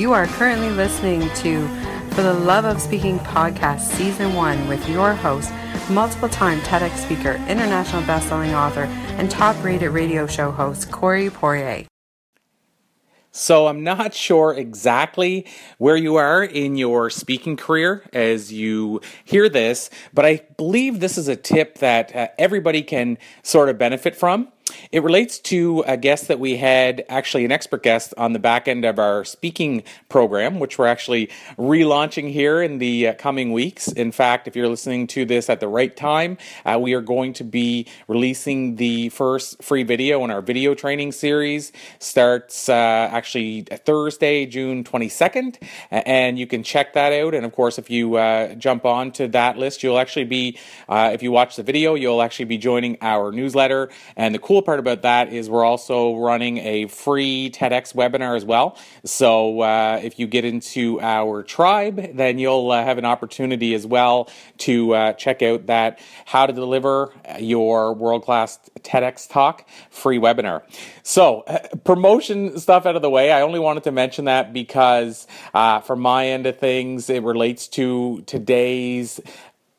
You are currently listening to For the Love of Speaking podcast, season one, with your host, multiple time TEDx speaker, international best-selling author, and top-rated radio show host, Corey Poirier. So, I'm not sure exactly where you are in your speaking career as you hear this, but I believe this is a tip that uh, everybody can sort of benefit from. It relates to a guest that we had, actually an expert guest on the back end of our speaking program, which we're actually relaunching here in the uh, coming weeks. In fact, if you're listening to this at the right time, uh, we are going to be releasing the first free video in our video training series. Starts uh, actually Thursday, June 22nd, and you can check that out. And of course, if you uh, jump on to that list, you'll actually be, uh, if you watch the video, you'll actually be joining our newsletter. And the cool cool part about that is we're also running a free TEDx webinar as well. So uh, if you get into our tribe, then you'll uh, have an opportunity as well to uh, check out that how to deliver your world class TEDx talk free webinar. So promotion stuff out of the way. I only wanted to mention that because uh, from my end of things, it relates to today's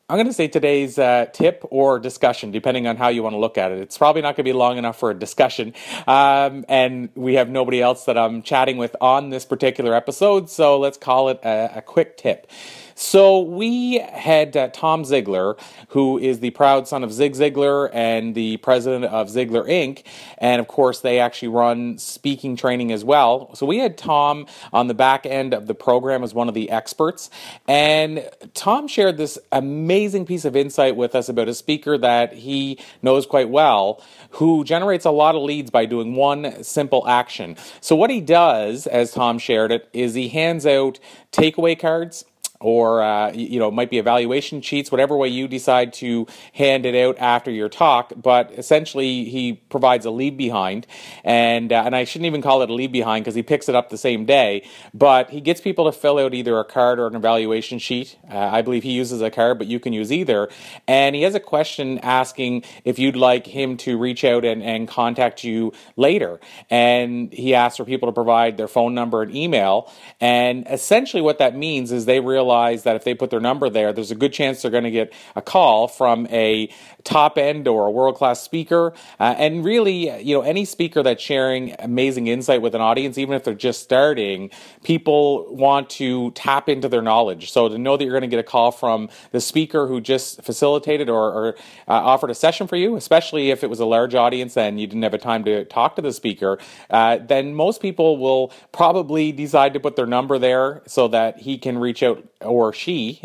I'm going to say today's uh, tip or discussion, depending on how you want to look at it. It's probably not going to be long enough for a discussion. Um, and we have nobody else that I'm chatting with on this particular episode, so let's call it a, a quick tip. So we had uh, Tom Ziglar, who is the proud son of Zig Ziglar and the president of Ziglar Inc. And of course, they actually run speaking training as well. So we had Tom on the back end of the program as one of the experts. And Tom shared this amazing piece of insight with us about a speaker that he knows quite well who generates a lot of leads by doing one simple action. So what he does, as Tom shared it, is he hands out takeaway cards or uh, you know it might be evaluation sheets whatever way you decide to hand it out after your talk but essentially he provides a leave behind. And uh, and I shouldn't even call it a leave behind because he picks it up the same day but he gets people to fill out either a card or an evaluation sheet. Uh, I believe he uses a card but you can use either. And he has a question asking if you'd like him to reach out and, and contact you later. And he asks for people to provide their phone number and email. And essentially what that means is they realize realize that if they put their number there, there's a good chance they're going to get a call from a top end or a world class speaker. Uh, and really, you know, any speaker that's sharing amazing insight with an audience, even if they're just starting, people want to tap into their knowledge. So to know that you're going to get a call from the speaker who just facilitated or, or uh, offered a session for you, especially if it was a large audience and you didn't have a time to talk to the speaker, uh, then most people will probably decide to put their number there so that he can reach out or she,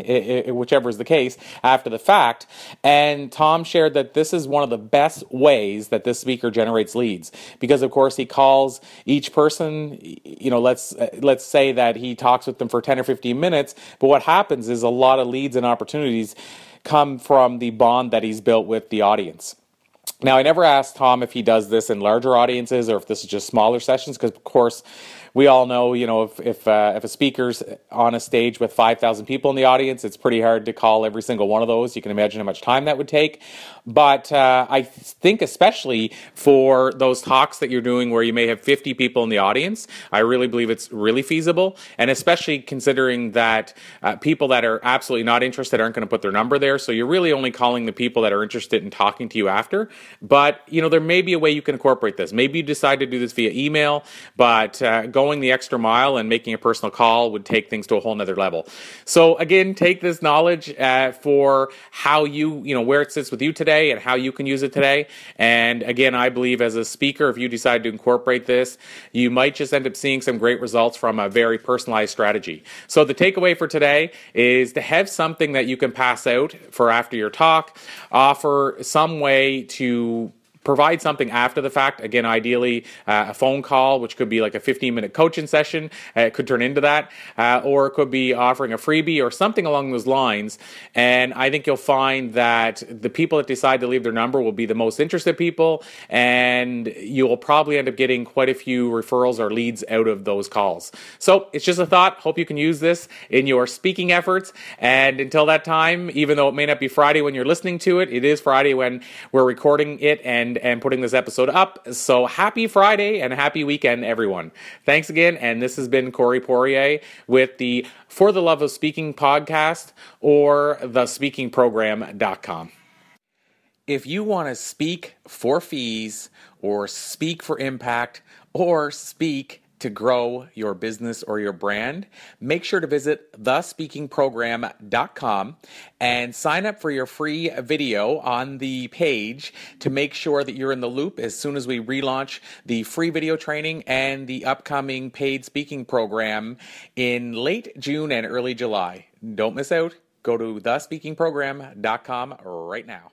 whichever is the case, after the fact. And Tom shared that this is one of the best ways that this speaker generates leads because, of course, he calls each person. You know, let's uh, let's say that he talks with them for ten or fifteen minutes, but what happens is a lot of leads and opportunities come from the bond that he's built with the audience. Now, I never asked Tom if he does this in larger audiences or if this is just smaller sessions, because of course we all know, you know, if if, uh, if a speaker's on a stage with 5,000 people in the audience, it's pretty hard to call every single one of those. You can imagine how much time that would take. But uh, I think, especially for those talks that you're doing where you may have 50 people in the audience, I really believe it's really feasible. And especially considering that uh, people that are absolutely not interested aren't going to put their number there. So you're really only calling the people that are interested in talking to you after. But, you know, there may be a way you can incorporate this. Maybe you decide to do this via email, but uh, going the extra mile and making a personal call would take things to a whole nother level. So again, take this knowledge uh, for how you, you know, where it sits with you today and how you can use it today. And again, I believe as a speaker, if you decide to incorporate this, you might just end up seeing some great results from a very personalized strategy. So the takeaway for today is to have something that you can pass out for after your talk, offer some way to provide something after the fact. Again, ideally uh, a phone call, which could be like a 15 minute coaching session. Uh, it could turn into that, uh, or it could be offering a freebie or something along those lines. And I think you'll find that the people that decide to leave their number will be the most interested people, and you will probably end up getting quite a few referrals or leads out of those calls. So it's just a thought. Hope you can use this in your speaking efforts. And until that time, even though it may not be Friday when you're listening to it, it is Friday when we're recording it and and putting this episode up. So happy Friday and happy weekend, everyone. Thanks again. And this has been Corey Poirier with the For the Love of Speaking podcast or the speakingprogram.com. If you want to speak for fees or speak for impact or speak to grow your business or your brand, make sure to visit thespeakingprogram.com and sign up for your free video on the page to make sure that you're in the loop as soon as we relaunch the free video training and the upcoming paid speaking program in late June and early July. Don't miss out. Go to thespeakingprogram.com right now.